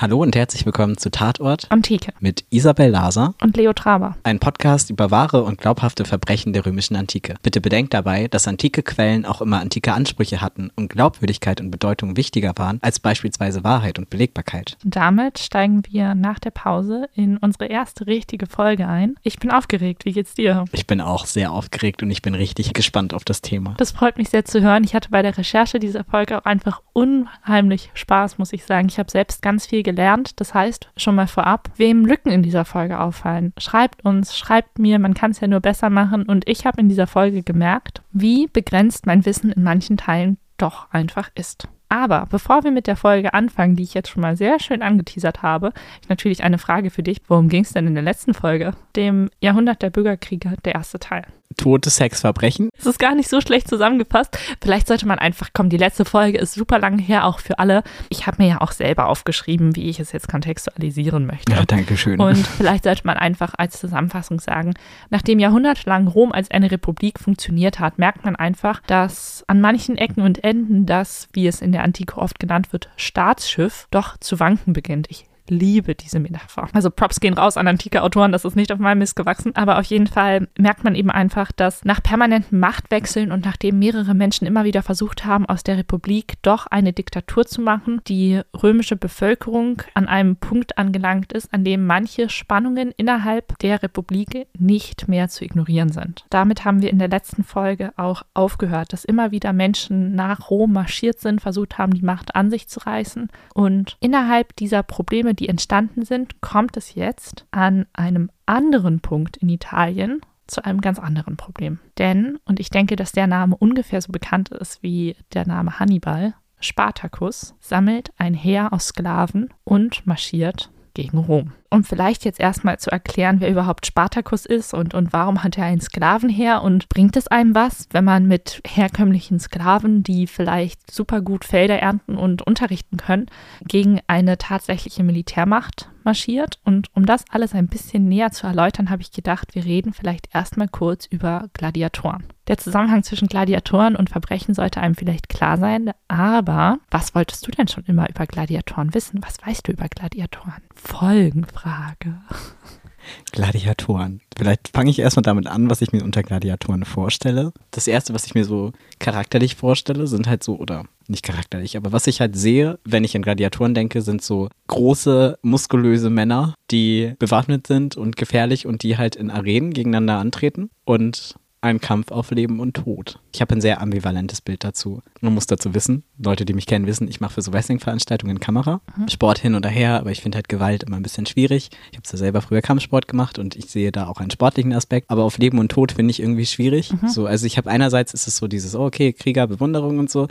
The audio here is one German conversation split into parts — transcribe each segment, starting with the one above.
Hallo und herzlich willkommen zu Tatort Antike mit Isabel Laser, und Leo Traber. ein Podcast über wahre und glaubhafte Verbrechen der römischen Antike. Bitte bedenkt dabei, dass antike Quellen auch immer antike Ansprüche hatten und Glaubwürdigkeit und Bedeutung wichtiger waren als beispielsweise Wahrheit und Belegbarkeit. Damit steigen wir nach der Pause in unsere erste richtige Folge ein. Ich bin aufgeregt. Wie geht's dir? Ich bin auch sehr aufgeregt und ich bin richtig gespannt auf das Thema. Das freut mich sehr zu hören. Ich hatte bei der Recherche dieser Folge auch einfach unheimlich Spaß, muss ich sagen. Ich habe selbst ganz viel gelernt. Das heißt, schon mal vorab, wem Lücken in dieser Folge auffallen, schreibt uns, schreibt mir, man kann es ja nur besser machen. Und ich habe in dieser Folge gemerkt, wie begrenzt mein Wissen in manchen Teilen doch einfach ist. Aber bevor wir mit der Folge anfangen, die ich jetzt schon mal sehr schön angeteasert habe, ich natürlich eine Frage für dich. Worum ging es denn in der letzten Folge? Dem Jahrhundert der Bürgerkriege, der erste Teil. Tote Sexverbrechen. Es ist gar nicht so schlecht zusammengefasst. Vielleicht sollte man einfach kommen. Die letzte Folge ist super lange her, auch für alle. Ich habe mir ja auch selber aufgeschrieben, wie ich es jetzt kontextualisieren möchte. Ja, danke schön. Und vielleicht sollte man einfach als Zusammenfassung sagen, nachdem jahrhundertelang Rom als eine Republik funktioniert hat, merkt man einfach, dass an manchen Ecken und Enden das, wie es in der Antike oft genannt wird, Staatsschiff doch zu wanken beginnt. Ich liebe diese Metapher. Also Props gehen raus an antike Autoren, das ist nicht auf meinem Mist gewachsen, aber auf jeden Fall merkt man eben einfach, dass nach permanenten Machtwechseln und nachdem mehrere Menschen immer wieder versucht haben, aus der Republik doch eine Diktatur zu machen, die römische Bevölkerung an einem Punkt angelangt ist, an dem manche Spannungen innerhalb der Republik nicht mehr zu ignorieren sind. Damit haben wir in der letzten Folge auch aufgehört, dass immer wieder Menschen nach Rom marschiert sind, versucht haben, die Macht an sich zu reißen und innerhalb dieser Probleme, die entstanden sind, kommt es jetzt an einem anderen Punkt in Italien zu einem ganz anderen Problem. Denn, und ich denke, dass der Name ungefähr so bekannt ist wie der Name Hannibal, Spartacus sammelt ein Heer aus Sklaven und marschiert gegen Rom. Um vielleicht jetzt erstmal zu erklären, wer überhaupt Spartacus ist und, und warum hat er ein Sklavenheer und bringt es einem was, wenn man mit herkömmlichen Sklaven, die vielleicht super gut Felder ernten und unterrichten können, gegen eine tatsächliche Militärmacht marschiert. Und um das alles ein bisschen näher zu erläutern, habe ich gedacht, wir reden vielleicht erstmal kurz über Gladiatoren. Der Zusammenhang zwischen Gladiatoren und Verbrechen sollte einem vielleicht klar sein, aber was wolltest du denn schon immer über Gladiatoren wissen? Was weißt du über Gladiatoren? Folgenfrage. Gladiatoren. Vielleicht fange ich erstmal damit an, was ich mir unter Gladiatoren vorstelle. Das erste, was ich mir so charakterlich vorstelle, sind halt so, oder nicht charakterlich, aber was ich halt sehe, wenn ich an Gladiatoren denke, sind so große, muskulöse Männer, die bewaffnet sind und gefährlich und die halt in Arenen gegeneinander antreten und ein Kampf auf Leben und Tod. Ich habe ein sehr ambivalentes Bild dazu. Man muss dazu wissen, Leute, die mich kennen, wissen, ich mache für so Wrestling-Veranstaltungen Kamera. Sport hin oder her, aber ich finde halt Gewalt immer ein bisschen schwierig. Ich habe ja selber früher Kampfsport gemacht und ich sehe da auch einen sportlichen Aspekt. Aber auf Leben und Tod finde ich irgendwie schwierig. So, also ich habe einerseits ist es so dieses, oh, okay, Krieger, Bewunderung und so.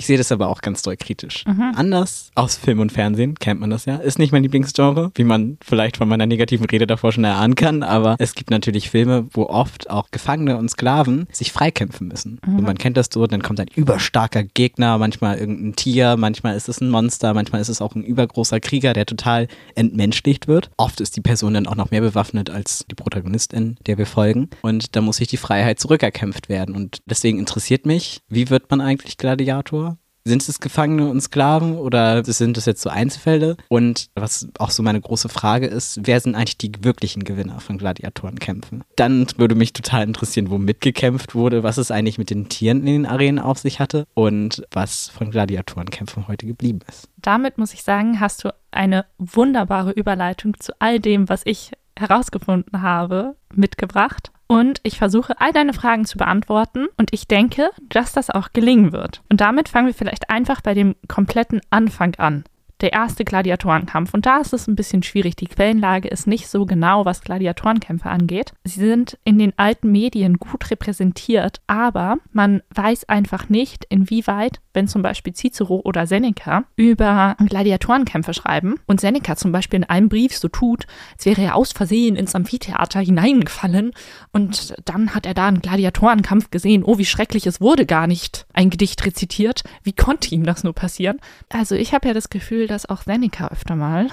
Ich sehe das aber auch ganz doll kritisch. Anders aus Film und Fernsehen, kennt man das ja. Ist nicht mein Lieblingsgenre, wie man vielleicht von meiner negativen Rede davor schon erahnen kann, aber es gibt natürlich Filme, wo oft auch Gefangene und Sklaven sich freikämpfen müssen. Und man kennt das so, dann kommt ein überstarker Gegner, manchmal irgendein Tier, manchmal ist es ein Monster, manchmal ist es auch ein übergroßer Krieger, der total entmenschlicht wird. Oft ist die Person dann auch noch mehr bewaffnet als die Protagonistin, der wir folgen. Und da muss sich die Freiheit zurückerkämpft werden. Und deswegen interessiert mich, wie wird man eigentlich Gladiator? Sind es Gefangene und Sklaven oder sind das jetzt so Einzelfälle? Und was auch so meine große Frage ist, wer sind eigentlich die wirklichen Gewinner von Gladiatorenkämpfen? Dann würde mich total interessieren, wo mitgekämpft wurde, was es eigentlich mit den Tieren in den Arenen auf sich hatte und was von Gladiatorenkämpfen heute geblieben ist. Damit muss ich sagen, hast du eine wunderbare Überleitung zu all dem, was ich herausgefunden habe, mitgebracht. Und ich versuche, all deine Fragen zu beantworten. Und ich denke, dass das auch gelingen wird. Und damit fangen wir vielleicht einfach bei dem kompletten Anfang an. Der erste Gladiatorenkampf. Und da ist es ein bisschen schwierig. Die Quellenlage ist nicht so genau, was Gladiatorenkämpfe angeht. Sie sind in den alten Medien gut repräsentiert, aber man weiß einfach nicht, inwieweit, wenn zum Beispiel Cicero oder Seneca über Gladiatorenkämpfe schreiben und Seneca zum Beispiel in einem Brief so tut, als wäre er aus Versehen ins Amphitheater hineingefallen und dann hat er da einen Gladiatorenkampf gesehen. Oh, wie schrecklich, es wurde gar nicht ein Gedicht rezitiert. Wie konnte ihm das nur passieren? Also ich habe ja das Gefühl, dass auch Seneca öfter mal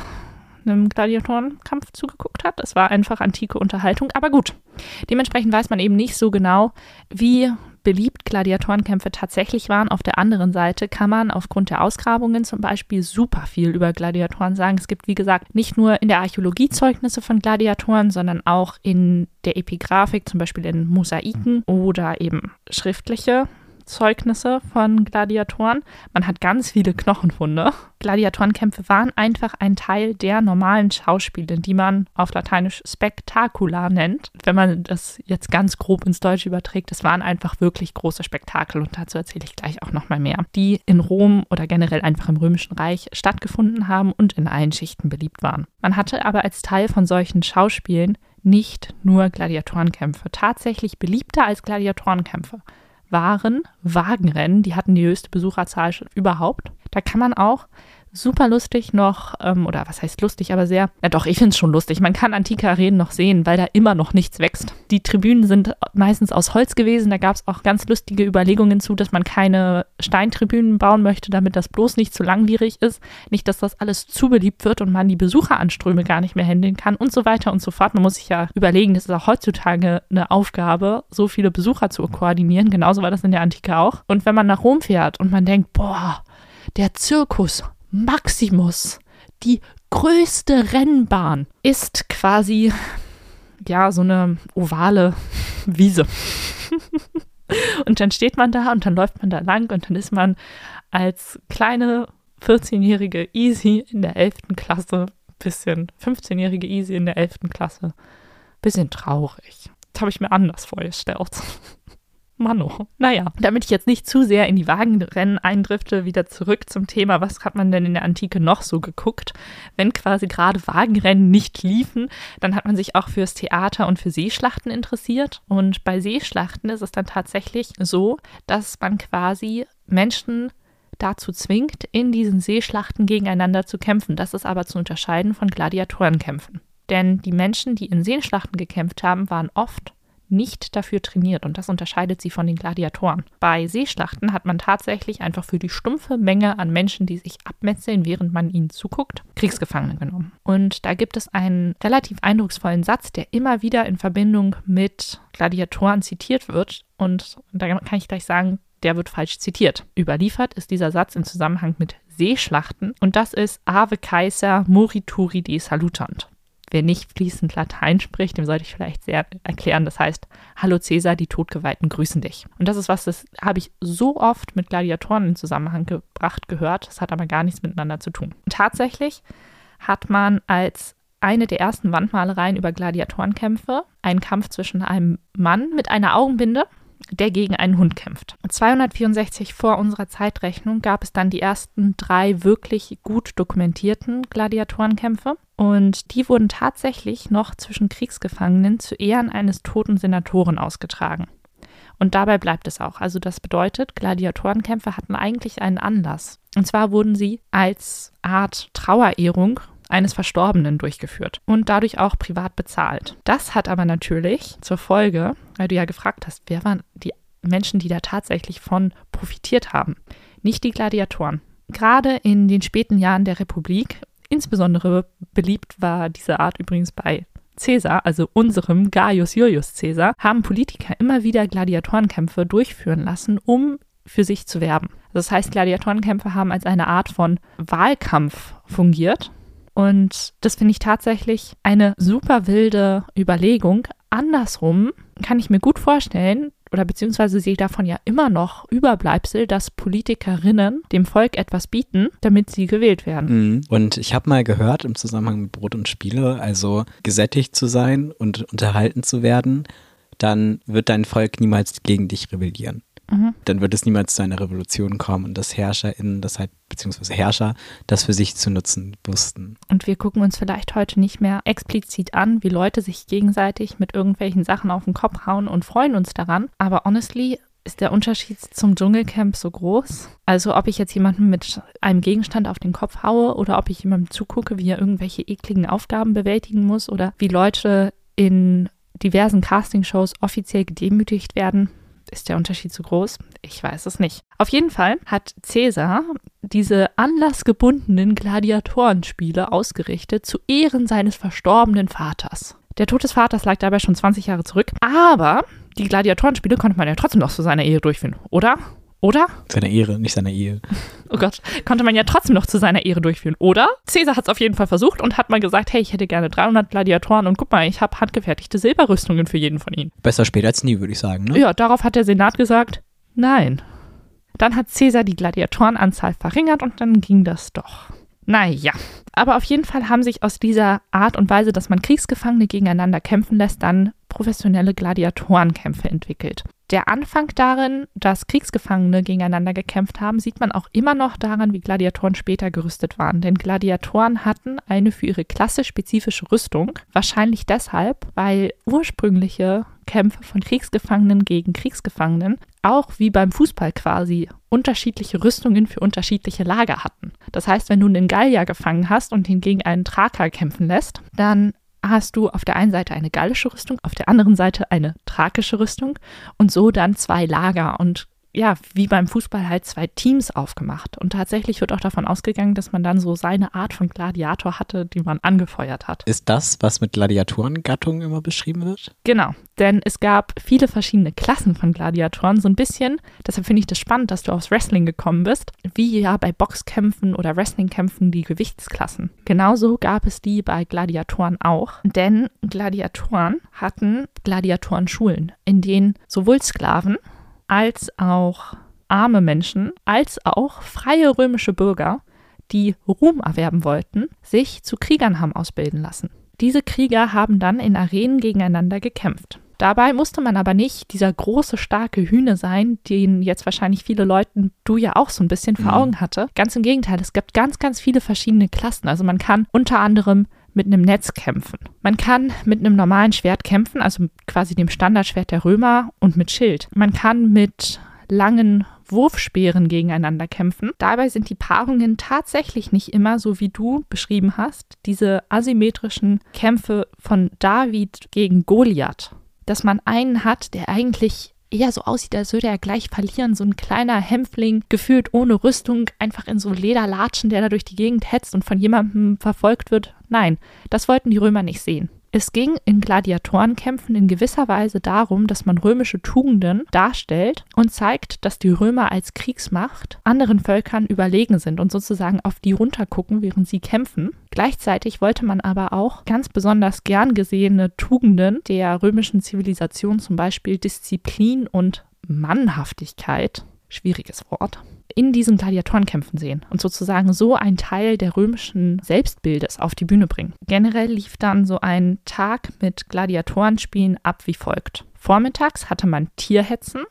einem Gladiatorenkampf zugeguckt hat. Es war einfach antike Unterhaltung, aber gut. Dementsprechend weiß man eben nicht so genau, wie beliebt Gladiatorenkämpfe tatsächlich waren. Auf der anderen Seite kann man aufgrund der Ausgrabungen zum Beispiel super viel über Gladiatoren sagen. Es gibt, wie gesagt, nicht nur in der Archäologie Zeugnisse von Gladiatoren, sondern auch in der Epigraphik, zum Beispiel in Mosaiken oder eben schriftliche Zeugnisse von Gladiatoren. Man hat ganz viele Knochenfunde. Gladiatorenkämpfe waren einfach ein Teil der normalen Schauspiele, die man auf Lateinisch spektakular nennt. Wenn man das jetzt ganz grob ins Deutsche überträgt, es waren einfach wirklich große Spektakel und dazu erzähle ich gleich auch nochmal mehr, die in Rom oder generell einfach im Römischen Reich stattgefunden haben und in allen Schichten beliebt waren. Man hatte aber als Teil von solchen Schauspielen nicht nur Gladiatorenkämpfe. Tatsächlich beliebter als Gladiatorenkämpfe waren Wagenrennen. Die hatten die höchste Besucherzahl überhaupt. Da kann man auch super lustig noch, ähm, oder was heißt lustig, aber sehr, ja doch, ich finde es schon lustig. Man kann antike Arenen noch sehen, weil da immer noch nichts wächst. Die Tribünen sind meistens aus Holz gewesen. Da gab es auch ganz lustige Überlegungen zu, dass man keine Steintribünen bauen möchte, damit das bloß nicht zu langwierig ist. Nicht, dass das alles zu beliebt wird und man die Besucheranströme gar nicht mehr handeln kann und so weiter und so fort. Man muss sich ja überlegen, das ist auch heutzutage eine Aufgabe, so viele Besucher zu koordinieren. Genauso war das in der Antike auch. Und wenn man nach Rom fährt und man denkt, boah, der Zirkus, Maximus, die größte Rennbahn, ist quasi ja so eine ovale Wiese. und dann steht man da und dann läuft man da lang und dann ist man als kleine 14-jährige Easy in der 11. Klasse, bisschen 15-jährige Easy in der 11. Klasse, bisschen traurig. Das habe ich mir anders vorgestellt. Mano. Naja, damit ich jetzt nicht zu sehr in die Wagenrennen eindrifte, wieder zurück zum Thema, was hat man denn in der Antike noch so geguckt? Wenn quasi gerade Wagenrennen nicht liefen, dann hat man sich auch fürs Theater und für Seeschlachten interessiert. Und bei Seeschlachten ist es dann tatsächlich so, dass man quasi Menschen dazu zwingt, in diesen Seeschlachten gegeneinander zu kämpfen. Das ist aber zu unterscheiden von Gladiatorenkämpfen. Denn die Menschen, die in Seeschlachten gekämpft haben, waren oft nicht dafür trainiert und das unterscheidet sie von den Gladiatoren. Bei Seeschlachten hat man tatsächlich einfach für die stumpfe Menge an Menschen, die sich abmetzeln, während man ihnen zuguckt, Kriegsgefangene genommen. Und da gibt es einen relativ eindrucksvollen Satz, der immer wieder in Verbindung mit Gladiatoren zitiert wird und da kann ich gleich sagen, der wird falsch zitiert. Überliefert ist dieser Satz im Zusammenhang mit Seeschlachten und das ist Ave Kaiser morituri de salutant. Wer nicht fließend Latein spricht, dem sollte ich vielleicht sehr erklären. Das heißt, Hallo Cäsar, die Todgeweihten grüßen dich. Und das ist was, das habe ich so oft mit Gladiatoren in Zusammenhang gebracht gehört. Das hat aber gar nichts miteinander zu tun. Und tatsächlich hat man als eine der ersten Wandmalereien über Gladiatorenkämpfe einen Kampf zwischen einem Mann mit einer Augenbinde der gegen einen Hund kämpft. 264 vor unserer Zeitrechnung gab es dann die ersten drei wirklich gut dokumentierten Gladiatorenkämpfe. Und die wurden tatsächlich noch zwischen Kriegsgefangenen zu Ehren eines toten Senatoren ausgetragen. Und dabei bleibt es auch. Also das bedeutet, Gladiatorenkämpfe hatten eigentlich einen Anlass. Und zwar wurden sie als Art Trauerehrung eines Verstorbenen durchgeführt und dadurch auch privat bezahlt. Das hat aber natürlich zur Folge, weil du ja gefragt hast, wer waren die Menschen, die da tatsächlich von profitiert haben? Nicht die Gladiatoren. Gerade in den späten Jahren der Republik Insbesondere beliebt war diese Art übrigens bei Caesar, also unserem Gaius Julius Caesar, haben Politiker immer wieder Gladiatorenkämpfe durchführen lassen, um für sich zu werben. Das heißt, Gladiatorenkämpfe haben als eine Art von Wahlkampf fungiert. Und das finde ich tatsächlich eine super wilde Überlegung. Andersrum kann ich mir gut vorstellen, oder beziehungsweise sehe davon ja immer noch Überbleibsel, dass Politikerinnen dem Volk etwas bieten, damit sie gewählt werden. Mhm. Und ich habe mal gehört im Zusammenhang mit Brot und Spiele, also gesättigt zu sein und unterhalten zu werden, dann wird dein Volk niemals gegen dich rebellieren. Mhm. Dann wird es niemals zu einer Revolution kommen und dass HerrscherInnen das halt, beziehungsweise Herrscher, das für sich zu nutzen wussten. Und wir gucken uns vielleicht heute nicht mehr explizit an, wie Leute sich gegenseitig mit irgendwelchen Sachen auf den Kopf hauen und freuen uns daran. Aber honestly, ist der Unterschied zum Dschungelcamp so groß? Also ob ich jetzt jemanden mit einem Gegenstand auf den Kopf haue oder ob ich jemandem zugucke, wie er irgendwelche ekligen Aufgaben bewältigen muss oder wie Leute in diversen Castingshows offiziell gedemütigt werden, ist der Unterschied zu groß? Ich weiß es nicht. Auf jeden Fall hat Caesar diese anlassgebundenen Gladiatorenspiele ausgerichtet zu Ehren seines verstorbenen Vaters. Der Tod des Vaters lag dabei schon 20 Jahre zurück, aber die Gladiatorenspiele konnte man ja trotzdem noch zu seiner Ehe durchführen, oder? Oder? Seine Ehre, nicht seine Ehe. Oh Gott, konnte man ja trotzdem noch zu seiner Ehre durchführen, oder? Cäsar hat es auf jeden Fall versucht und hat mal gesagt, hey, ich hätte gerne 300 Gladiatoren und guck mal, ich habe handgefertigte Silberrüstungen für jeden von ihnen. Besser spät als nie, würde ich sagen. Ne? Ja, darauf hat der Senat gesagt, nein. Dann hat Cäsar die Gladiatorenanzahl verringert und dann ging das doch. Naja, aber auf jeden Fall haben sich aus dieser Art und Weise, dass man Kriegsgefangene gegeneinander kämpfen lässt, dann professionelle Gladiatorenkämpfe entwickelt. Der Anfang darin, dass Kriegsgefangene gegeneinander gekämpft haben, sieht man auch immer noch daran, wie Gladiatoren später gerüstet waren. Denn Gladiatoren hatten eine für ihre Klasse spezifische Rüstung. Wahrscheinlich deshalb, weil ursprüngliche Kämpfe von Kriegsgefangenen gegen Kriegsgefangenen auch wie beim Fußball quasi unterschiedliche Rüstungen für unterschiedliche Lager hatten. Das heißt, wenn du einen Gallier gefangen hast und ihn gegen einen Thraker kämpfen lässt, dann hast du auf der einen Seite eine gallische Rüstung, auf der anderen Seite eine thrakische Rüstung und so dann zwei Lager. Und ja, wie beim Fußball halt zwei Teams aufgemacht. Und tatsächlich wird auch davon ausgegangen, dass man dann so seine Art von Gladiator hatte, die man angefeuert hat. Ist das, was mit Gladiatorengattungen immer beschrieben wird? Genau, denn es gab viele verschiedene Klassen von Gladiatoren, so ein bisschen. Deshalb finde ich das spannend, dass du aufs Wrestling gekommen bist, wie ja bei Boxkämpfen oder Wrestlingkämpfen die Gewichtsklassen. Genauso gab es die bei Gladiatoren auch, denn Gladiatoren hatten Gladiatorenschulen, in denen sowohl Sklaven als auch arme Menschen, als auch freie römische Bürger, die Ruhm erwerben wollten, sich zu Kriegern haben ausbilden lassen. Diese Krieger haben dann in Arenen gegeneinander gekämpft. Dabei musste man aber nicht dieser große, starke Hühne sein, den jetzt wahrscheinlich viele Leute, du ja auch so ein bisschen vor Augen hatte. Ganz im Gegenteil, es gibt ganz, ganz viele verschiedene Klassen. Also man kann unter anderem mit einem Netz kämpfen. Man kann mit einem normalen Schwert kämpfen, also quasi dem Standardschwert der Römer und mit Schild. Man kann mit langen Wurfspeeren gegeneinander kämpfen. Dabei sind die Paarungen tatsächlich nicht immer so, wie du beschrieben hast, diese asymmetrischen Kämpfe von David gegen Goliath. Dass man einen hat, der eigentlich eher so aussieht, als würde er gleich verlieren. So ein kleiner Hämpfling, gefühlt ohne Rüstung, einfach in so Lederlatschen, der da durch die Gegend hetzt und von jemandem verfolgt wird. Nein, das wollten die Römer nicht sehen. Es ging in Gladiatorenkämpfen in gewisser Weise darum, dass man römische Tugenden darstellt und zeigt, dass die Römer als Kriegsmacht anderen Völkern überlegen sind und sozusagen auf die runtergucken, während sie kämpfen. Gleichzeitig wollte man aber auch ganz besonders gern gesehene Tugenden der römischen Zivilisation, zum Beispiel Disziplin und Mannhaftigkeit, schwieriges Wort, in diesen Gladiatorenkämpfen sehen und sozusagen so einen Teil der römischen Selbstbildes auf die Bühne bringen. Generell lief dann so ein Tag mit Gladiatorenspielen ab wie folgt. Vormittags hatte man Tierhetzen,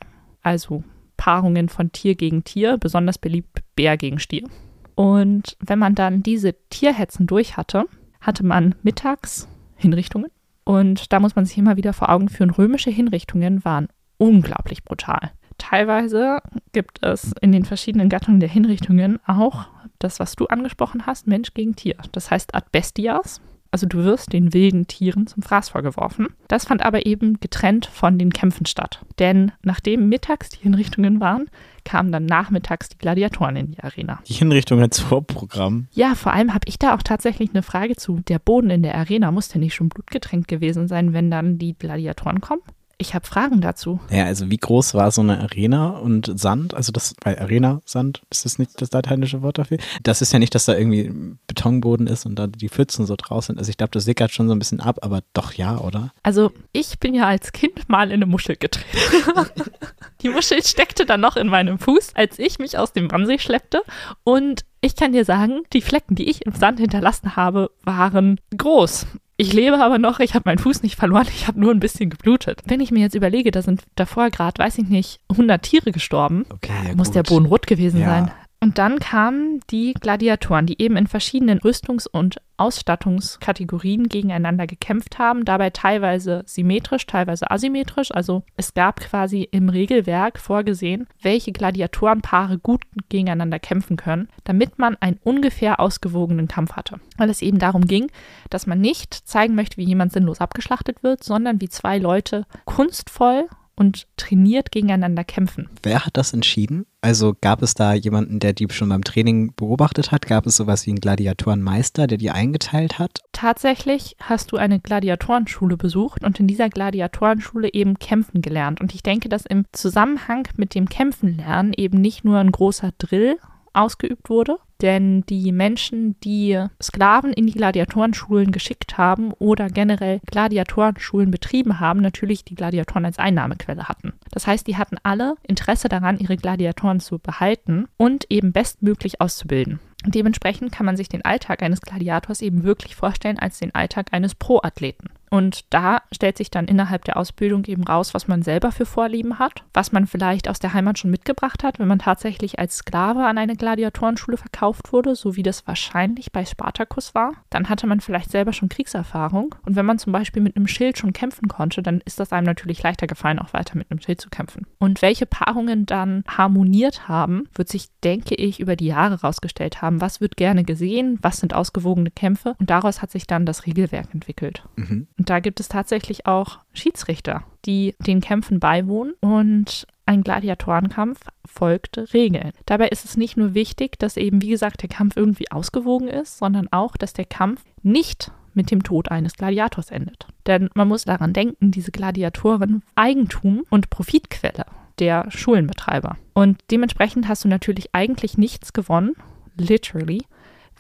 also Paarungen von Tier gegen Tier, besonders beliebt Bär gegen Stier. Und wenn man dann diese Tierhetzen durch hatte, hatte man mittags Hinrichtungen. Und da muss man sich immer wieder vor Augen führen, römische Hinrichtungen waren unglaublich brutal. Teilweise gibt es in den verschiedenen Gattungen der Hinrichtungen auch das, was du angesprochen hast, Mensch gegen Tier. Das heißt ad bestias, also du wirst den wilden Tieren zum Fraß vorgeworfen. Das fand aber eben getrennt von den Kämpfen statt. Denn nachdem mittags die Hinrichtungen waren, kamen dann nachmittags die Gladiatoren in die Arena. Die Hinrichtung als Vorprogramm. Ja, vor allem habe ich da auch tatsächlich eine Frage zu. Der Boden in der Arena muss ja nicht schon blutgetränkt gewesen sein, wenn dann die Gladiatoren kommen? Ich habe Fragen dazu. Ja, also wie groß war so eine Arena und Sand? Also das, bei Arena, Sand, ist das nicht das lateinische Wort dafür? Das ist ja nicht, dass da irgendwie Betonboden ist und da die Pfützen so draus sind. Also ich glaube, das sickert schon so ein bisschen ab, aber doch ja, oder? Also ich bin ja als Kind mal in eine Muschel getreten. die Muschel steckte dann noch in meinem Fuß, als ich mich aus dem Wannsee schleppte und ich kann dir sagen, die Flecken, die ich im Sand hinterlassen habe, waren groß. Ich lebe aber noch, ich habe meinen Fuß nicht verloren, ich habe nur ein bisschen geblutet. Wenn ich mir jetzt überlege, da sind davor gerade, weiß ich nicht, 100 Tiere gestorben, Okay, ja, muss gut. der Boden rot gewesen Ja. sein. Und dann kamen die Gladiatoren, die eben in verschiedenen Rüstungs- und Ausstattungskategorien gegeneinander gekämpft haben, dabei teilweise symmetrisch, teilweise asymmetrisch. Also es gab quasi im Regelwerk vorgesehen, welche Gladiatorenpaare gut gegeneinander kämpfen können, damit man einen ungefähr ausgewogenen Kampf hatte. Weil es eben darum ging, dass man nicht zeigen möchte, wie jemand sinnlos abgeschlachtet wird, sondern wie zwei Leute kunstvoll und trainiert gegeneinander kämpfen. Wer hat das entschieden? Also gab es da jemanden, der die schon beim Training beobachtet hat? Gab es sowas wie einen Gladiatorenmeister, der die eingeteilt hat? Tatsächlich hast du eine Gladiatorenschule besucht und in dieser Gladiatorenschule eben kämpfen gelernt. Und ich denke, dass im Zusammenhang mit dem Kämpfen lernen eben nicht nur ein großer Drill ausgeübt wurde, denn die Menschen, die Sklaven in die Gladiatorenschulen geschickt haben oder generell Gladiatorenschulen betrieben haben, natürlich die Gladiatoren als Einnahmequelle hatten. Das heißt, die hatten alle Interesse daran, ihre Gladiatoren zu behalten und eben bestmöglich auszubilden. Dementsprechend kann man sich den Alltag eines Gladiators eben wirklich vorstellen als den Alltag eines Pro-Athleten. Und da stellt sich dann innerhalb der Ausbildung eben raus, was man selber für Vorlieben hat, was man vielleicht aus der Heimat schon mitgebracht hat, wenn man tatsächlich als Sklave an eine Gladiatorenschule verkauft wurde, so wie das wahrscheinlich bei Spartacus war. Dann hatte man vielleicht selber schon Kriegserfahrung. Und wenn man zum Beispiel mit einem Schild schon kämpfen konnte, dann ist das einem natürlich leichter gefallen, auch weiter mit einem Schild zu kämpfen. Und welche Paarungen dann harmoniert haben, wird sich, denke ich, über die Jahre rausgestellt haben. Was wird gerne gesehen? Was sind ausgewogene Kämpfe? Und daraus hat sich dann das Regelwerk entwickelt. Mhm. Und da gibt es tatsächlich auch Schiedsrichter, die den Kämpfen beiwohnen und ein Gladiatorenkampf folgt Regeln. Dabei ist es nicht nur wichtig, dass eben, wie gesagt, der Kampf irgendwie ausgewogen ist, sondern auch, dass der Kampf nicht mit dem Tod eines Gladiators endet. Denn man muss daran denken, diese Gladiatoren Eigentum und Profitquelle der Schulenbetreiber. Und dementsprechend hast du natürlich eigentlich nichts gewonnen, literally,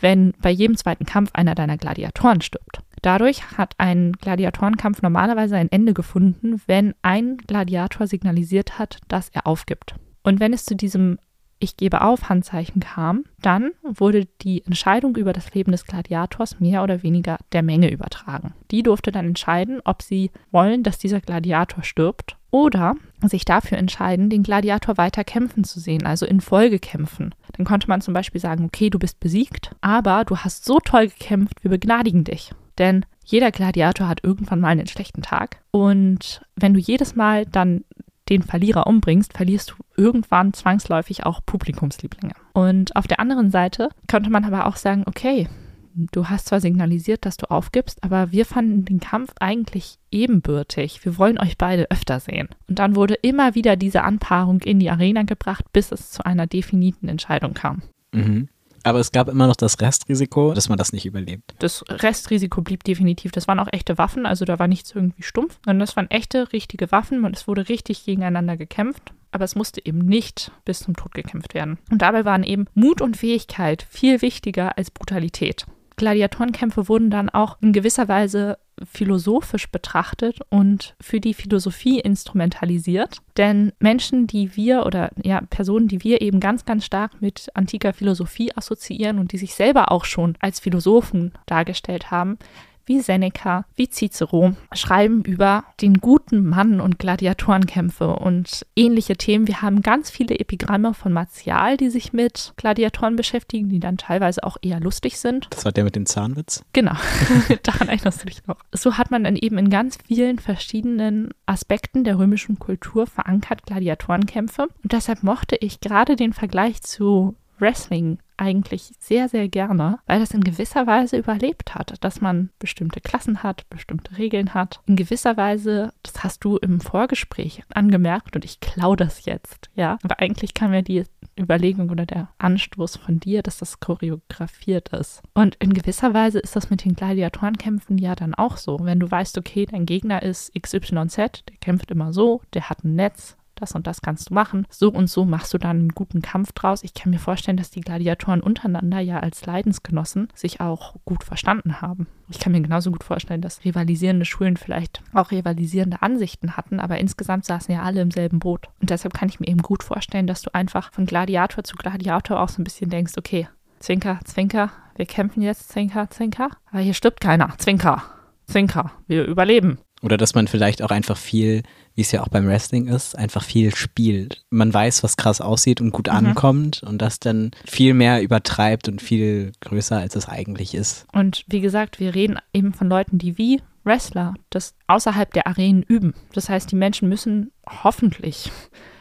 wenn bei jedem zweiten Kampf einer deiner Gladiatoren stirbt. Dadurch hat ein Gladiatorenkampf normalerweise ein Ende gefunden, wenn ein Gladiator signalisiert hat, dass er aufgibt. Und wenn es zu diesem Ich gebe auf Handzeichen kam, dann wurde die Entscheidung über das Leben des Gladiators mehr oder weniger der Menge übertragen. Die durfte dann entscheiden, ob sie wollen, dass dieser Gladiator stirbt oder sich dafür entscheiden, den Gladiator weiter kämpfen zu sehen, also in Folge kämpfen. Dann konnte man zum Beispiel sagen, okay, du bist besiegt, aber du hast so toll gekämpft, wir begnadigen dich. Denn jeder Gladiator hat irgendwann mal einen schlechten Tag. Und wenn du jedes Mal dann den Verlierer umbringst, verlierst du irgendwann zwangsläufig auch Publikumslieblinge. Und auf der anderen Seite könnte man aber auch sagen, okay, du hast zwar signalisiert, dass du aufgibst, aber wir fanden den Kampf eigentlich ebenbürtig. Wir wollen euch beide öfter sehen. Und dann wurde immer wieder diese Anpaarung in die Arena gebracht, bis es zu einer definiten Entscheidung kam. Mhm. Aber es gab immer noch das Restrisiko, dass man das nicht überlebt. Das Restrisiko blieb definitiv. Das waren auch echte Waffen, also da war nichts irgendwie stumpf, sondern das waren echte, richtige Waffen und es wurde richtig gegeneinander gekämpft. Aber es musste eben nicht bis zum Tod gekämpft werden. Und dabei waren eben Mut und Fähigkeit viel wichtiger als Brutalität. Gladiatorenkämpfe wurden dann auch in gewisser Weise philosophisch betrachtet und für die Philosophie instrumentalisiert. Denn Menschen, die wir oder ja, Personen, die wir eben ganz, ganz stark mit antiker Philosophie assoziieren und die sich selber auch schon als Philosophen dargestellt haben, wie Seneca, wie Cicero schreiben über den guten Mann und Gladiatorenkämpfe und ähnliche Themen. Wir haben ganz viele Epigramme von Martial, die sich mit Gladiatoren beschäftigen, die dann teilweise auch eher lustig sind. Das war der mit dem Zahnwitz? Genau, daran erinnerst du dich noch. So hat man dann eben in ganz vielen verschiedenen Aspekten der römischen Kultur verankert Gladiatorenkämpfe. Und deshalb mochte ich gerade den Vergleich zu Wrestling eigentlich sehr, sehr gerne, weil das in gewisser Weise überlebt hat, dass man bestimmte Klassen hat, bestimmte Regeln hat. In gewisser Weise, das hast du im Vorgespräch angemerkt und ich klaue das jetzt, ja. Aber eigentlich kam ja die Überlegung oder der Anstoß von dir, dass das choreografiert ist. Und in gewisser Weise ist das mit den Gladiatorenkämpfen ja dann auch so. Wenn du weißt, okay, dein Gegner ist XYZ, der kämpft immer so, der hat ein Netz, das und das kannst du machen. So und so machst du dann einen guten Kampf draus. Ich kann mir vorstellen, dass die Gladiatoren untereinander ja als Leidensgenossen sich auch gut verstanden haben. Ich kann mir genauso gut vorstellen, dass rivalisierende Schulen vielleicht auch rivalisierende Ansichten hatten, aber insgesamt saßen ja alle im selben Boot. Und deshalb kann ich mir eben gut vorstellen, dass du einfach von Gladiator zu Gladiator auch so ein bisschen denkst, okay, Zwinker, Zwinker, wir kämpfen jetzt, Zwinker, Zwinker, aber hier stirbt keiner, Zwinker, Zwinker, wir überleben. Oder dass man vielleicht auch einfach viel, wie es ja auch beim Wrestling ist, einfach viel spielt. Man weiß, was krass aussieht und gut mhm. ankommt und das dann viel mehr übertreibt und viel größer, als es eigentlich ist. Und wie gesagt, wir reden eben von Leuten, die wie Wrestler das außerhalb der Arenen üben. Das heißt, die Menschen müssen hoffentlich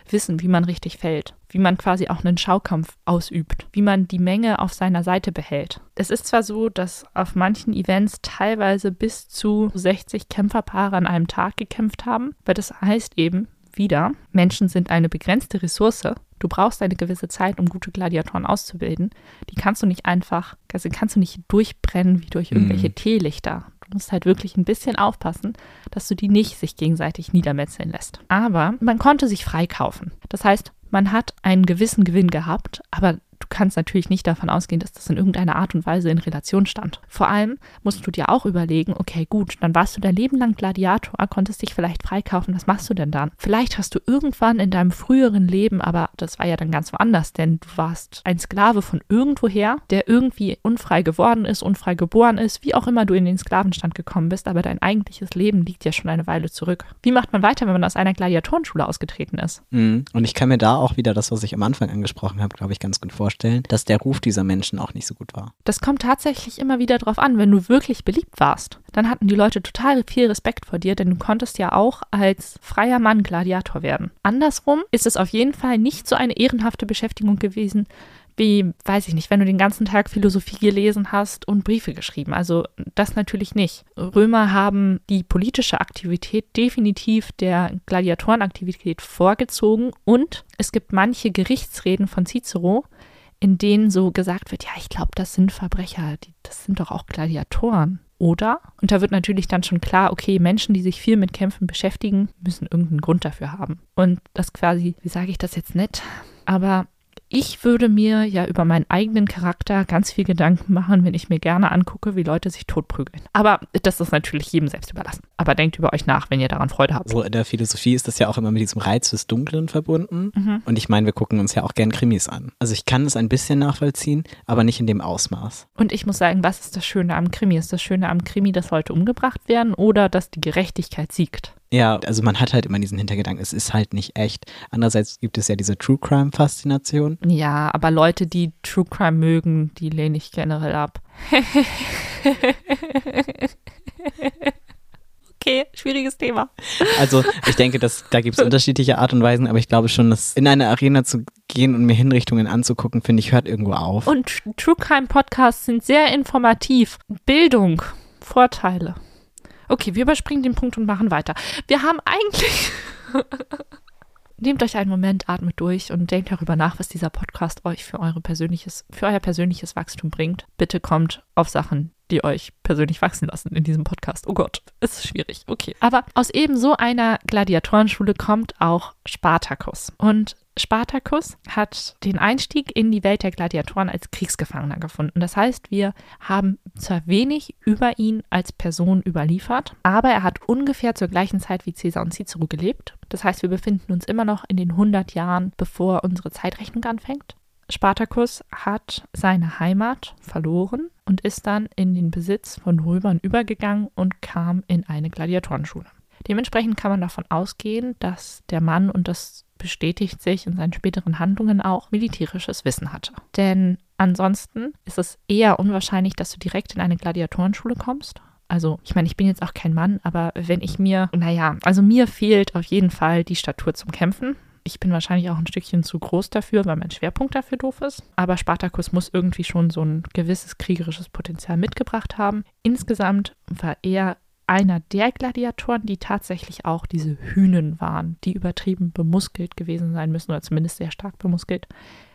wissen, wie man richtig fällt, wie man quasi auch einen Schaukampf ausübt, wie man die Menge auf seiner Seite behält. Es ist zwar so, dass auf manchen Events teilweise bis zu 60 Kämpferpaare an einem Tag gekämpft haben, aber das heißt eben, wieder, Menschen sind eine begrenzte Ressource. Du brauchst eine gewisse Zeit, um gute Gladiatoren auszubilden. Die kannst du nicht einfach, also kannst du nicht durchbrennen wie durch irgendwelche Mhm. Teelichter. Du musst halt wirklich ein bisschen aufpassen, dass du die nicht sich gegenseitig niedermetzeln lässt. Aber man konnte sich freikaufen. Das heißt, man hat einen gewissen Gewinn gehabt, aber du kannst natürlich nicht davon ausgehen, dass das in irgendeiner Art und Weise in Relation stand. Vor allem musst du dir auch überlegen, okay, gut, dann warst du dein Leben lang Gladiator, konntest dich vielleicht freikaufen, was machst du denn dann? Vielleicht hast du irgendwann in deinem früheren Leben, aber das war ja dann ganz woanders, denn du warst ein Sklave von irgendwoher, der irgendwie unfrei geworden ist, unfrei geboren ist, wie auch immer du in den Sklavenstand gekommen bist, aber dein eigentliches Leben liegt ja schon eine Weile zurück. Wie macht man weiter, wenn man aus einer Gladiatorenschule ausgetreten ist? Mhm. Und ich kann mir da auch wieder das, was ich am Anfang angesprochen habe, glaube ich, ganz gut vorstellen, dass der Ruf dieser Menschen auch nicht so gut war. Das kommt tatsächlich immer wieder drauf an, wenn du wirklich beliebt warst. Dann hatten die Leute total viel Respekt vor dir, denn du konntest ja auch als freier Mann Gladiator werden. Andersrum ist es auf jeden Fall nicht so eine ehrenhafte Beschäftigung gewesen, wie, weiß ich nicht, wenn du den ganzen Tag Philosophie gelesen hast und Briefe geschrieben. Also das natürlich nicht. Römer haben die politische Aktivität definitiv der Gladiatorenaktivität vorgezogen und es gibt manche Gerichtsreden von Cicero, in denen so gesagt wird, ja, ich glaube, das sind Verbrecher, die, das sind doch auch Gladiatoren. Oder? Und da wird natürlich dann schon klar, okay, Menschen, die sich viel mit Kämpfen beschäftigen, müssen irgendeinen Grund dafür haben. Und das quasi, wie sage ich das jetzt nett? Aber ich würde mir ja über meinen eigenen Charakter ganz viel Gedanken machen, wenn ich mir gerne angucke, wie Leute sich totprügeln. Aber das ist natürlich jedem selbst überlassen. Aber denkt über euch nach, wenn ihr daran Freude habt. So in der Philosophie ist das ja auch immer mit diesem Reiz des Dunklen verbunden. Mhm. Und ich meine, wir gucken uns ja auch gern Krimis an. Also ich kann es ein bisschen nachvollziehen, aber nicht in dem Ausmaß. Und ich muss sagen, was ist das Schöne am Krimi? Ist das Schöne am Krimi, dass Leute umgebracht werden oder dass die Gerechtigkeit siegt? Ja, also man hat halt immer diesen Hintergedanken, es ist halt nicht echt. Andererseits gibt es ja diese True Crime Faszination. Ja, aber Leute, die True Crime mögen, die lehne ich generell ab. okay, schwieriges Thema. Also ich denke, dass da gibt es unterschiedliche Art und Weisen, aber ich glaube schon, dass in eine Arena zu gehen und mir Hinrichtungen anzugucken, finde ich, hört irgendwo auf. Und True Crime Podcasts sind sehr informativ. Bildung, Vorteile. Okay, wir überspringen den Punkt und machen weiter. Wir haben eigentlich. Nehmt euch einen Moment, atmet durch und denkt darüber nach, was dieser Podcast euch für, eure persönliches, für euer persönliches Wachstum bringt. Bitte kommt auf Sachen, die euch persönlich wachsen lassen in diesem Podcast. Oh Gott, es ist schwierig. Okay. Aber aus eben so einer Gladiatorenschule kommt auch Spartacus. Und Spartacus hat den Einstieg in die Welt der Gladiatoren als Kriegsgefangener gefunden. Das heißt, wir haben zwar wenig über ihn als Person überliefert, aber er hat ungefähr zur gleichen Zeit wie Caesar und Cicero gelebt. Das heißt, wir befinden uns immer noch in den 100 Jahren, bevor unsere Zeitrechnung anfängt. Spartacus hat seine Heimat verloren und ist dann in den Besitz von Römern übergegangen und kam in eine Gladiatorenschule. Dementsprechend kann man davon ausgehen, dass der Mann, und das bestätigt sich in seinen späteren Handlungen auch, militärisches Wissen hatte. Denn ansonsten ist es eher unwahrscheinlich, dass du direkt in eine Gladiatorenschule kommst. Also, ich meine, ich bin jetzt auch kein Mann, aber wenn ich mir, naja, also mir fehlt auf jeden Fall die Statur zum Kämpfen. Ich bin wahrscheinlich auch ein Stückchen zu groß dafür, weil mein Schwerpunkt dafür doof ist. Aber Spartacus muss irgendwie schon so ein gewisses kriegerisches Potenzial mitgebracht haben. Insgesamt war er einer der Gladiatoren, die tatsächlich auch diese Hühnen waren, die übertrieben bemuskelt gewesen sein müssen oder zumindest sehr stark bemuskelt.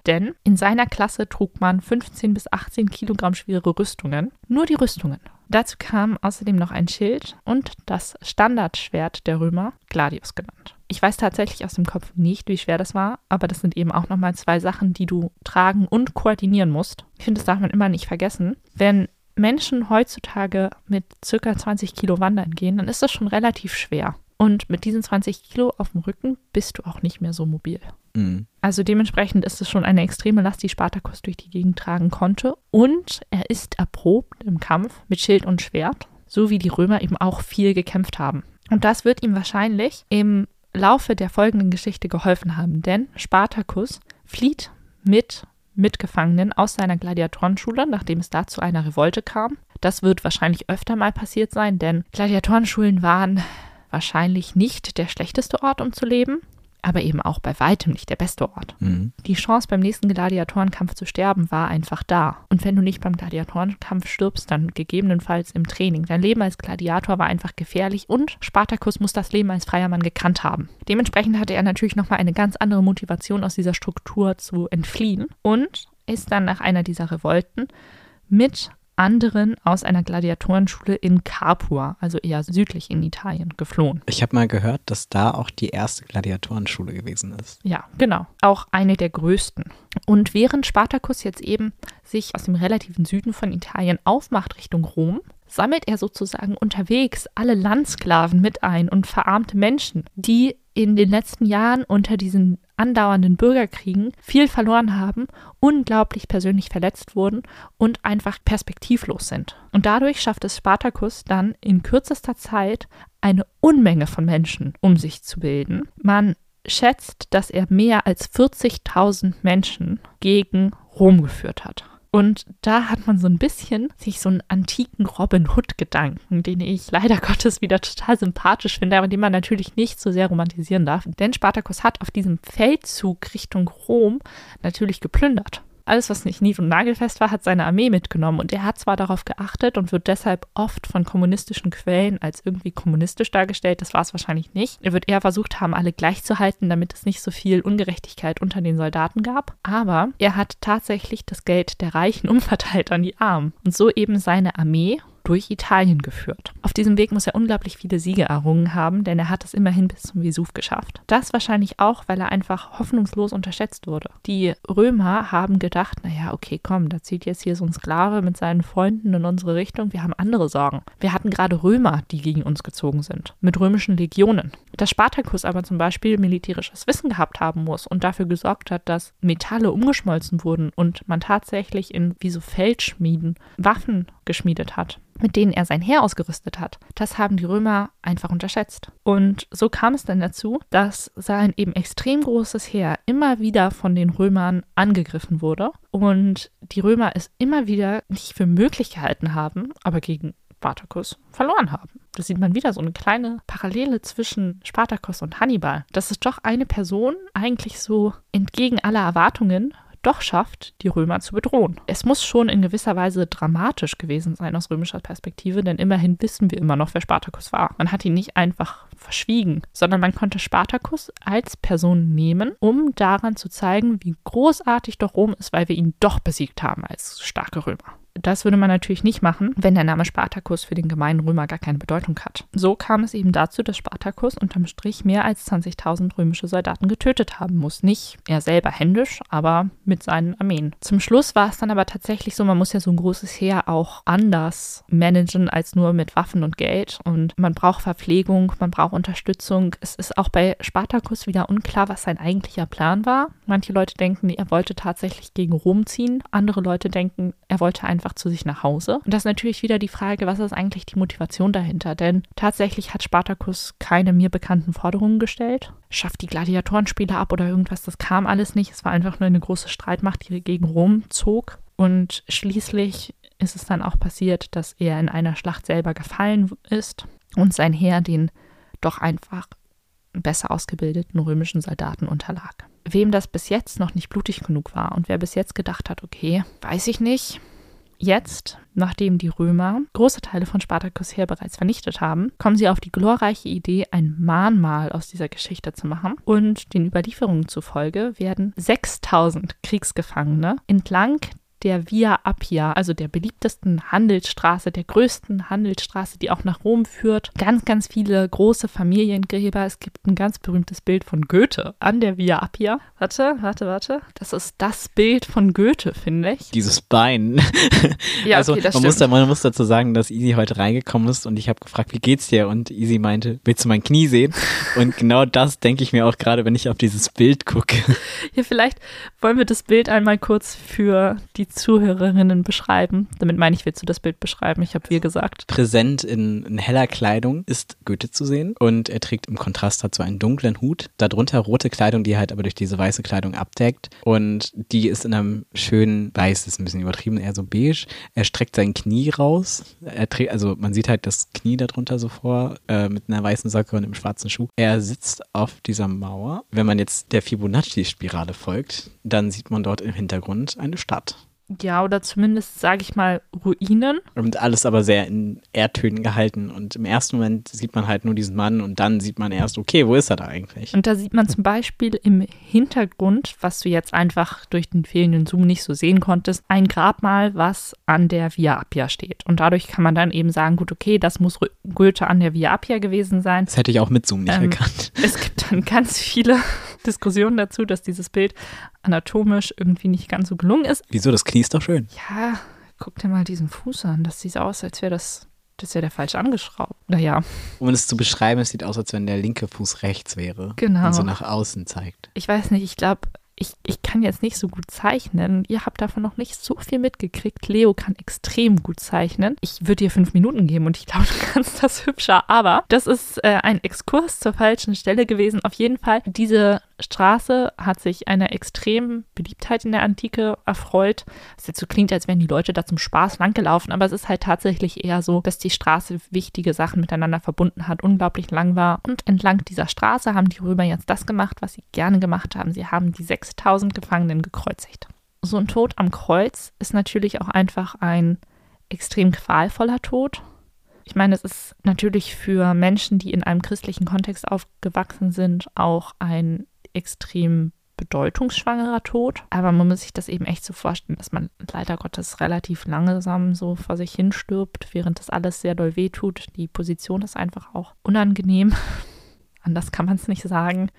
Denn in seiner Klasse trug man 15 bis 18 Kilogramm schwere Rüstungen. Nur die Rüstungen. Dazu kam außerdem noch ein Schild und das Standardschwert der Römer, Gladius genannt. Ich weiß tatsächlich aus dem Kopf nicht, wie schwer das war, aber das sind eben auch nochmal zwei Sachen, die du tragen und koordinieren musst. Ich finde, das darf man immer nicht vergessen. Wenn Menschen heutzutage mit circa 20 Kilo wandern gehen, dann ist das schon relativ schwer. Und mit diesen 20 Kilo auf dem Rücken bist du auch nicht mehr so mobil. Mhm. Also dementsprechend ist es schon eine extreme Last, die Spartacus durch die Gegend tragen konnte. Und er ist erprobt im Kampf mit Schild und Schwert, so wie die Römer eben auch viel gekämpft haben. Und das wird ihm wahrscheinlich im Laufe der folgenden Geschichte geholfen haben, denn Spartacus flieht mit Mitgefangenen aus seiner Gladiatorenschule, nachdem es da zu einer Revolte kam. Das wird wahrscheinlich öfter mal passiert sein, denn Gladiatorenschulen waren wahrscheinlich nicht der schlechteste Ort, um zu leben. Aber eben auch bei weitem nicht der beste Ort. Mhm. Die Chance beim nächsten Gladiatorenkampf zu sterben war einfach da. Und wenn du nicht beim Gladiatorenkampf stirbst, dann gegebenenfalls im Training. Dein Leben als Gladiator war einfach gefährlich und Spartacus muss das Leben als freier Mann gekannt haben. Dementsprechend hatte er natürlich nochmal eine ganz andere Motivation, aus dieser Struktur zu entfliehen und ist dann nach einer dieser Revolten mit anderen aus einer Gladiatorenschule in Capua, also eher südlich in Italien, geflohen. Ich habe mal gehört, dass da auch die erste Gladiatorenschule gewesen ist. Ja, genau. Auch eine der größten. Und während Spartacus jetzt eben sich aus dem relativen Süden von Italien aufmacht Richtung Rom, sammelt er sozusagen unterwegs alle Landsklaven mit ein und verarmte Menschen, die in den letzten Jahren unter diesen andauernden Bürgerkriegen viel verloren haben, unglaublich persönlich verletzt wurden und einfach perspektivlos sind. Und dadurch schafft es Spartacus dann in kürzester Zeit eine Unmenge von Menschen um sich zu bilden. Man schätzt, dass er mehr als 40.000 Menschen gegen Rom geführt hat. Und da hat man so ein bisschen sich so einen antiken Robin Hood-Gedanken, den ich leider Gottes wieder total sympathisch finde, aber den man natürlich nicht so sehr romantisieren darf. Denn Spartacus hat auf diesem Feldzug Richtung Rom natürlich geplündert alles, was nicht nied- und nagelfest war, hat seine Armee mitgenommen. Und er hat zwar darauf geachtet und wird deshalb oft von kommunistischen Quellen als irgendwie kommunistisch dargestellt. Das war es wahrscheinlich nicht. Er wird eher versucht haben, alle gleichzuhalten, damit es nicht so viel Ungerechtigkeit unter den Soldaten gab. Aber er hat tatsächlich das Geld der Reichen umverteilt an die Armen. Und so eben seine Armee durch Italien geführt. Auf diesem Weg muss er unglaublich viele Siege errungen haben, denn er hat es immerhin bis zum Vesuv geschafft. Das wahrscheinlich auch, weil er einfach hoffnungslos unterschätzt wurde. Die Römer haben gedacht, naja, okay, komm, da zieht jetzt hier so ein Sklave mit seinen Freunden in unsere Richtung, wir haben andere Sorgen. Wir hatten gerade Römer, die gegen uns gezogen sind, mit römischen Legionen. Dass Spartacus aber zum Beispiel militärisches Wissen gehabt haben muss und dafür gesorgt hat, dass Metalle umgeschmolzen wurden und man tatsächlich in wie so Feldschmieden Waffen geschmiedet hat, mit denen er sein Heer ausgerüstet hat. Das haben die Römer einfach unterschätzt. Und so kam es dann dazu, dass sein eben extrem großes Heer immer wieder von den Römern angegriffen wurde und die Römer es immer wieder nicht für möglich gehalten haben, aber gegen Spartacus verloren haben. Das sieht man wieder, so eine kleine Parallele zwischen Spartacus und Hannibal. Dass es doch eine Person eigentlich so entgegen aller Erwartungen doch schafft, die Römer zu bedrohen. Es muss schon in gewisser Weise dramatisch gewesen sein aus römischer Perspektive, denn immerhin wissen wir immer noch, wer Spartacus war. Man hat ihn nicht einfach verschwiegen, sondern man konnte Spartacus als Person nehmen, um daran zu zeigen, wie großartig doch Rom ist, weil wir ihn doch besiegt haben als starke Römer. Das würde man natürlich nicht machen, wenn der Name Spartacus für den gemeinen Römer gar keine Bedeutung hat. So kam es eben dazu, dass Spartacus unterm Strich mehr als 20.000 römische Soldaten getötet haben muss. Nicht er selber händisch, aber mit seinen Armeen. Zum Schluss war es dann aber tatsächlich so, man muss ja so ein großes Heer auch anders managen als nur mit Waffen und Geld. Und man braucht Verpflegung, man braucht Unterstützung. Es ist auch bei Spartacus wieder unklar, was sein eigentlicher Plan war. Manche Leute denken, er wollte tatsächlich gegen Rom ziehen. Andere Leute denken, er wollte einfach einfach zu sich nach Hause. Und das ist natürlich wieder die Frage, was ist eigentlich die Motivation dahinter? Denn tatsächlich hat Spartacus keine mir bekannten Forderungen gestellt. Schafft die Gladiatorenspiele ab oder irgendwas, das kam alles nicht. Es war einfach nur eine große Streitmacht, die gegen Rom zog. Und schließlich ist es dann auch passiert, dass er in einer Schlacht selber gefallen ist und sein Heer den doch einfach besser ausgebildeten römischen Soldaten unterlag. Wem das bis jetzt noch nicht blutig genug war und wer bis jetzt gedacht hat, okay, weiß ich nicht, Jetzt, nachdem die Römer große Teile von Spartacus Heer bereits vernichtet haben, kommen sie auf die glorreiche Idee, ein Mahnmal aus dieser Geschichte zu machen. Und den Überlieferungen zufolge werden 6000 Kriegsgefangene entlang der Via Appia, also der beliebtesten Handelsstraße, der größten Handelsstraße, die auch nach Rom führt. Ganz, ganz viele große Familiengräber. Es gibt ein ganz berühmtes Bild von Goethe an der Via Appia. Warte, warte, warte. Das ist das Bild von Goethe, finde ich. Dieses Bein. Ja, also okay, das man muss, da, man muss dazu sagen, dass Easy heute reingekommen ist und ich habe gefragt, wie geht's dir? Und Easy meinte, willst du mein Knie sehen? Und genau das denke ich mir auch gerade, wenn ich auf dieses Bild gucke. Hier vielleicht wollen wir das Bild einmal kurz für die Zuhörerinnen beschreiben? Damit meine ich, willst du das Bild beschreiben? Ich habe wir gesagt. Präsent in, in heller Kleidung ist Goethe zu sehen und er trägt im Kontrast dazu einen dunklen Hut, darunter rote Kleidung, die halt aber durch diese weiße Kleidung abdeckt und die ist in einem schönen Weiß, ist ein bisschen übertrieben, eher so beige. Er streckt sein Knie raus, er trägt, also man sieht halt das Knie darunter so vor, äh, mit einer weißen Socke und einem schwarzen Schuh. Er sitzt auf dieser Mauer. Wenn man jetzt der Fibonacci-Spirale folgt, dann sieht man dort im Hintergrund eine Stadt. Ja, oder zumindest, sage ich mal, Ruinen. Und alles aber sehr in Erdtönen gehalten. Und im ersten Moment sieht man halt nur diesen Mann und dann sieht man erst, okay, wo ist er da eigentlich? Und da sieht man zum Beispiel im Hintergrund, was du jetzt einfach durch den fehlenden Zoom nicht so sehen konntest, ein Grabmal, was an der Via Appia steht. Und dadurch kann man dann eben sagen, gut, okay, das muss Goethe an der Via Appia gewesen sein. Das hätte ich auch mit Zoom nicht Ähm, erkannt. Es gibt dann ganz viele Diskussionen dazu, dass dieses Bild anatomisch irgendwie nicht ganz so gelungen ist. Wieso? Das Knie ist doch schön. Ja, guck dir mal diesen Fuß an. Das sieht aus, als wäre das, das wäre der falsch angeschraubt. Naja, Um es zu beschreiben, es sieht aus, als wenn der linke Fuß rechts wäre. Genau. Und so nach außen zeigt. ich weiß nicht, ich glaube, ich, ich kann jetzt nicht so gut zeichnen. Ihr habt davon noch nicht so viel mitgekriegt. Leo kann extrem gut zeichnen. Ich würde dir fünf Minuten geben und ich glaube, du kannst das hübscher. Aber das ist äh, ein Exkurs zur falschen Stelle gewesen. Auf jeden Fall, diese Straße hat sich einer extremen Beliebtheit in der Antike erfreut. Was jetzt so klingt, als wären die Leute da zum Spaß langgelaufen, aber es ist halt tatsächlich eher so, dass die Straße wichtige Sachen miteinander verbunden hat, unglaublich lang war. Und entlang dieser Straße haben die Römer jetzt das gemacht, was sie gerne gemacht haben. Sie haben die 6000 Gefangenen gekreuzigt. So ein Tod am Kreuz ist natürlich auch einfach ein extrem qualvoller Tod. Ich meine, es ist natürlich für Menschen, die in einem christlichen Kontext aufgewachsen sind, auch ein extrem bedeutungsschwangerer Tod. Aber man muss sich das eben echt so vorstellen, dass man leider Gottes relativ langsam so vor sich hin stirbt, während das alles sehr doll wehtut. Die Position ist einfach auch unangenehm. Anders kann man es nicht sagen.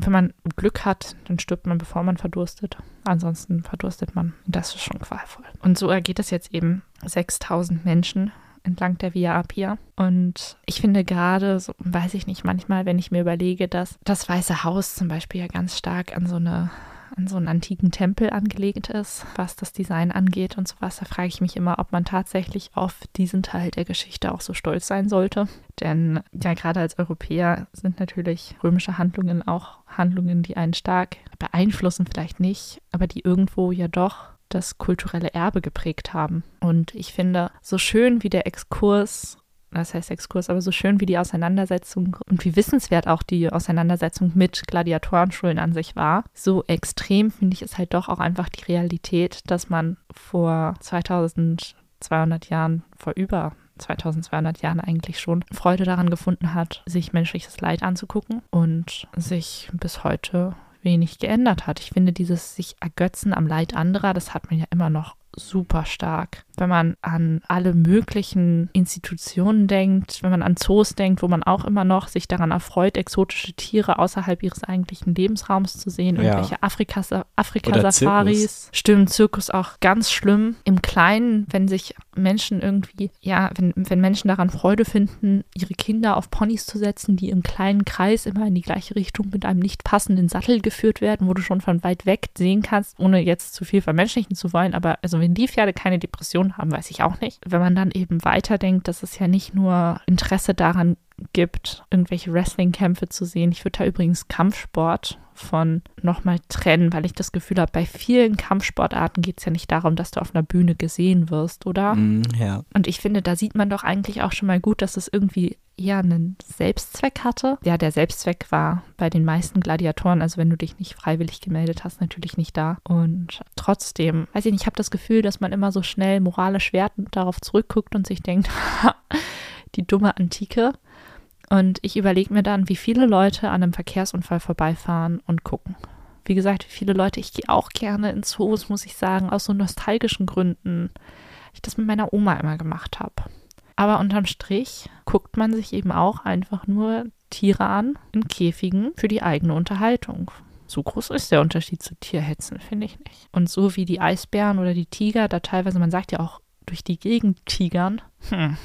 Wenn man Glück hat, dann stirbt man, bevor man verdurstet. Ansonsten verdurstet man. Das ist schon qualvoll. Und so ergeht es jetzt eben 6000 Menschen entlang der Via Appia. Und ich finde gerade, so, weiß ich nicht, manchmal, wenn ich mir überlege, dass das Weiße Haus zum Beispiel ja ganz stark an so eine an so einen antiken Tempel angelegt ist, was das Design angeht und sowas, da frage ich mich immer, ob man tatsächlich auf diesen Teil der Geschichte auch so stolz sein sollte. Denn ja, gerade als Europäer sind natürlich römische Handlungen auch Handlungen, die einen stark beeinflussen, vielleicht nicht, aber die irgendwo ja doch das kulturelle Erbe geprägt haben. Und ich finde, so schön wie der Exkurs, das heißt Exkurs, aber so schön wie die Auseinandersetzung und wie wissenswert auch die Auseinandersetzung mit Gladiatorenschulen an sich war, so extrem finde ich es halt doch auch einfach die Realität, dass man vor 2200 Jahren, vor über 2200 Jahren eigentlich schon Freude daran gefunden hat, sich menschliches Leid anzugucken und sich bis heute wenig geändert hat. Ich finde, dieses sich ergötzen am Leid anderer, das hat man ja immer noch super stark. Wenn man an alle möglichen Institutionen denkt, wenn man an Zoos denkt, wo man auch immer noch sich daran erfreut, exotische Tiere außerhalb ihres eigentlichen Lebensraums zu sehen, Ja. irgendwelche Oder Afrika-Safaris. Stimmt, Zirkus auch ganz schlimm. Im Kleinen, wenn sich Menschen irgendwie, ja, wenn, wenn Menschen daran Freude finden, ihre Kinder auf Ponys zu setzen, die im kleinen Kreis immer in die gleiche Richtung mit einem nicht passenden Sattel geführt werden, wo du schon von weit weg sehen kannst, ohne jetzt zu viel vermenschlichen zu wollen. Aber also wenn die Pferde keine Depression haben, weiß ich auch nicht. Wenn man dann eben weiterdenkt, dass es ja nicht nur Interesse daran gibt, irgendwelche Wrestling-Kämpfe zu sehen. Ich würde da übrigens Kampfsport von nochmal trennen, weil ich das Gefühl habe, bei vielen Kampfsportarten geht es ja nicht darum, dass du auf einer Bühne gesehen wirst, oder? Mm, ja. Und ich finde, da sieht man doch eigentlich auch schon mal gut, dass es irgendwie eher einen Selbstzweck hatte. Ja, der Selbstzweck war bei den meisten Gladiatoren, also wenn du dich nicht freiwillig gemeldet hast, natürlich nicht da. Und trotzdem, weiß ich nicht, ich habe das Gefühl, dass man immer so schnell moralisch wertend darauf zurückguckt und sich denkt, die dumme Antike. Und ich überlege mir dann, wie viele Leute an einem Verkehrsunfall vorbeifahren und gucken. Wie gesagt, wie viele Leute, ich gehe auch gerne ins Zoos, muss ich sagen, aus so nostalgischen Gründen, ich das mit meiner Oma immer gemacht habe. Aber unterm Strich guckt man sich eben auch einfach nur Tiere an in Käfigen für die eigene Unterhaltung. So groß ist der Unterschied zu Tierhetzen, finde ich nicht. Und so wie die Eisbären oder die Tiger, da teilweise, man sagt ja auch durch die Gegend tigern, hm,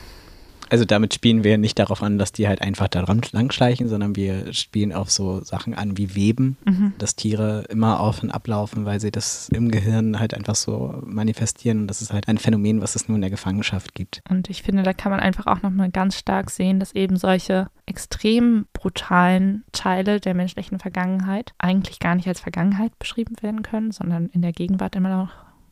Also damit spielen wir nicht darauf an, dass die halt einfach da langschleichen, sondern wir spielen auf so Sachen an wie Weben, Mhm. dass Tiere immer auf und ablaufen, weil sie das im Gehirn halt einfach so manifestieren. Und das ist halt ein Phänomen, was es nur in der Gefangenschaft gibt. Und ich finde, da kann man einfach auch nochmal ganz stark sehen, dass eben solche extrem brutalen Teile der menschlichen Vergangenheit eigentlich gar nicht als Vergangenheit beschrieben werden können, sondern in der Gegenwart immer noch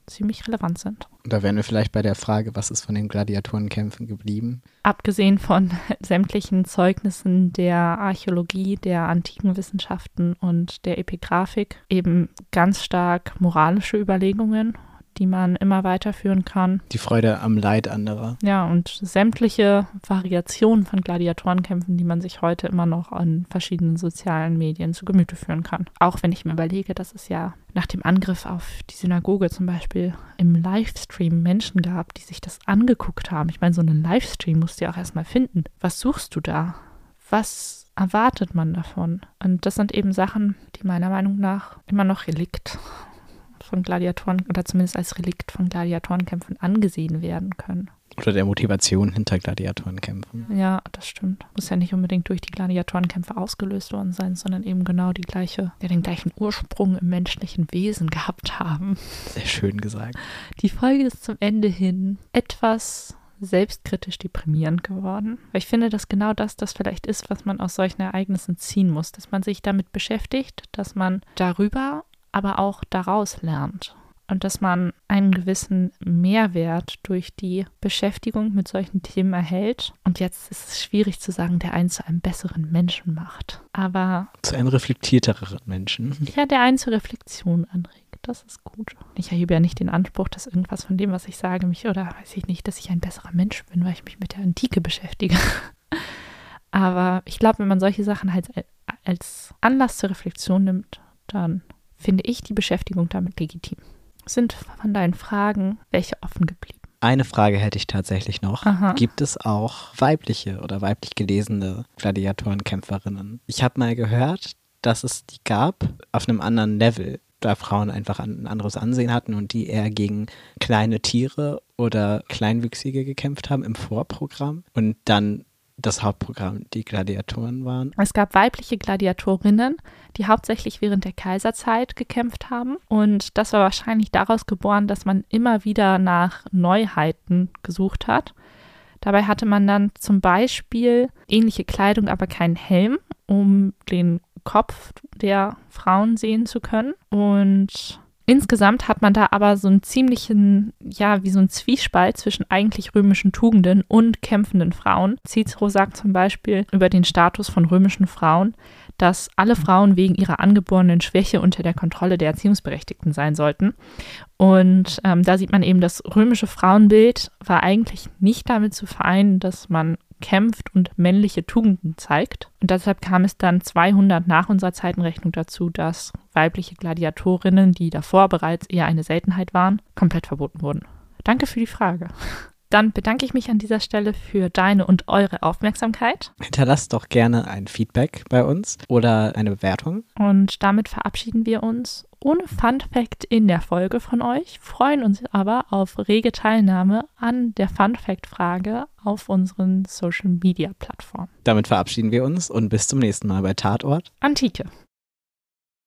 ziemlich relevant sind. Da wären wir vielleicht bei der Frage, was ist von den Gladiatorenkämpfen geblieben? Abgesehen von sämtlichen Zeugnissen der Archäologie, der antiken Wissenschaften und der Epigraphik eben ganz stark moralische Überlegungen, die man immer weiterführen kann. Die Freude am Leid anderer. Ja, und sämtliche Variationen von Gladiatorenkämpfen, die man sich heute immer noch an verschiedenen sozialen Medien zu Gemüte führen kann. Auch wenn ich mir überlege, dass es ja nach dem Angriff auf die Synagoge zum Beispiel im Livestream Menschen gab, die sich das angeguckt haben. Ich meine, so einen Livestream musst du ja auch erstmal finden. Was suchst du da? Was erwartet man davon? Und das sind eben Sachen, die meiner Meinung nach immer noch Relikt von Gladiatoren oder zumindest als Relikt von Gladiatorenkämpfen angesehen werden können. Oder der Motivation hinter Gladiatorenkämpfen. Ja, das stimmt. Muss ja nicht unbedingt durch die Gladiatorenkämpfe ausgelöst worden sein, sondern eben genau die gleiche, ja, den gleichen Ursprung im menschlichen Wesen gehabt haben. Sehr schön gesagt. Die Folge ist zum Ende hin etwas selbstkritisch deprimierend geworden. Weil ich finde, dass genau das das vielleicht ist, was man aus solchen Ereignissen ziehen muss. Dass man sich damit beschäftigt, dass man darüber, aber auch daraus lernt. Und dass man einen gewissen Mehrwert durch die Beschäftigung mit solchen Themen erhält. Und jetzt ist es schwierig zu sagen, der einen zu einem besseren Menschen macht. Aber Zu einem reflektierteren Menschen. ja, der einen zur Reflexion anregt. Das ist gut. Ich erhebe ja nicht den Anspruch, dass irgendwas von dem, was ich sage, mich oder weiß ich nicht, dass ich ein besserer Mensch bin, weil ich mich mit der Antike beschäftige. Aber ich glaube, wenn man solche Sachen halt als Anlass zur Reflexion nimmt, dann finde ich die Beschäftigung damit legitim. Sind von deinen Fragen welche offen geblieben? Eine Frage hätte ich tatsächlich noch. Aha. Gibt es auch weibliche oder weiblich gelesene Gladiatorenkämpferinnen? Ich habe mal gehört, dass es die gab auf einem anderen Level, da Frauen einfach ein anderes Ansehen hatten und die eher gegen kleine Tiere oder Kleinwüchsige gekämpft haben im Vorprogramm und dann das Hauptprogramm die Gladiatoren waren. Es gab weibliche Gladiatorinnen, die hauptsächlich während der Kaiserzeit gekämpft haben. Und das war wahrscheinlich daraus geboren, dass man immer wieder nach Neuheiten gesucht hat. Dabei hatte man dann zum Beispiel ähnliche Kleidung, aber keinen Helm, um den Kopf der Frauen sehen zu können. Und Insgesamt hat man da aber so einen ziemlichen, ja, wie so ein Zwiespalt zwischen eigentlich römischen Tugenden und kämpfenden Frauen. Cicero sagt zum Beispiel über den Status von römischen Frauen, dass alle Frauen wegen ihrer angeborenen Schwäche unter der Kontrolle der Erziehungsberechtigten sein sollten. Und ähm, da sieht man eben, das römische Frauenbild war eigentlich nicht damit zu vereinen, dass man kämpft und männliche Tugenden zeigt. Und deshalb kam es dann 200 nach unserer Zeitenrechnung dazu, dass weibliche Gladiatorinnen, die davor bereits eher eine Seltenheit waren, komplett verboten wurden. Danke für die Frage. Dann bedanke ich mich an dieser Stelle für deine und eure Aufmerksamkeit. Hinterlasst doch gerne ein Feedback bei uns oder eine Bewertung. Und damit verabschieden wir uns ohne Fun Fact in der Folge von euch, freuen uns aber auf rege Teilnahme an der Fun Fact Frage auf unseren Social Media Plattformen. Damit verabschieden wir uns und bis zum nächsten Mal bei Tatort. Antike.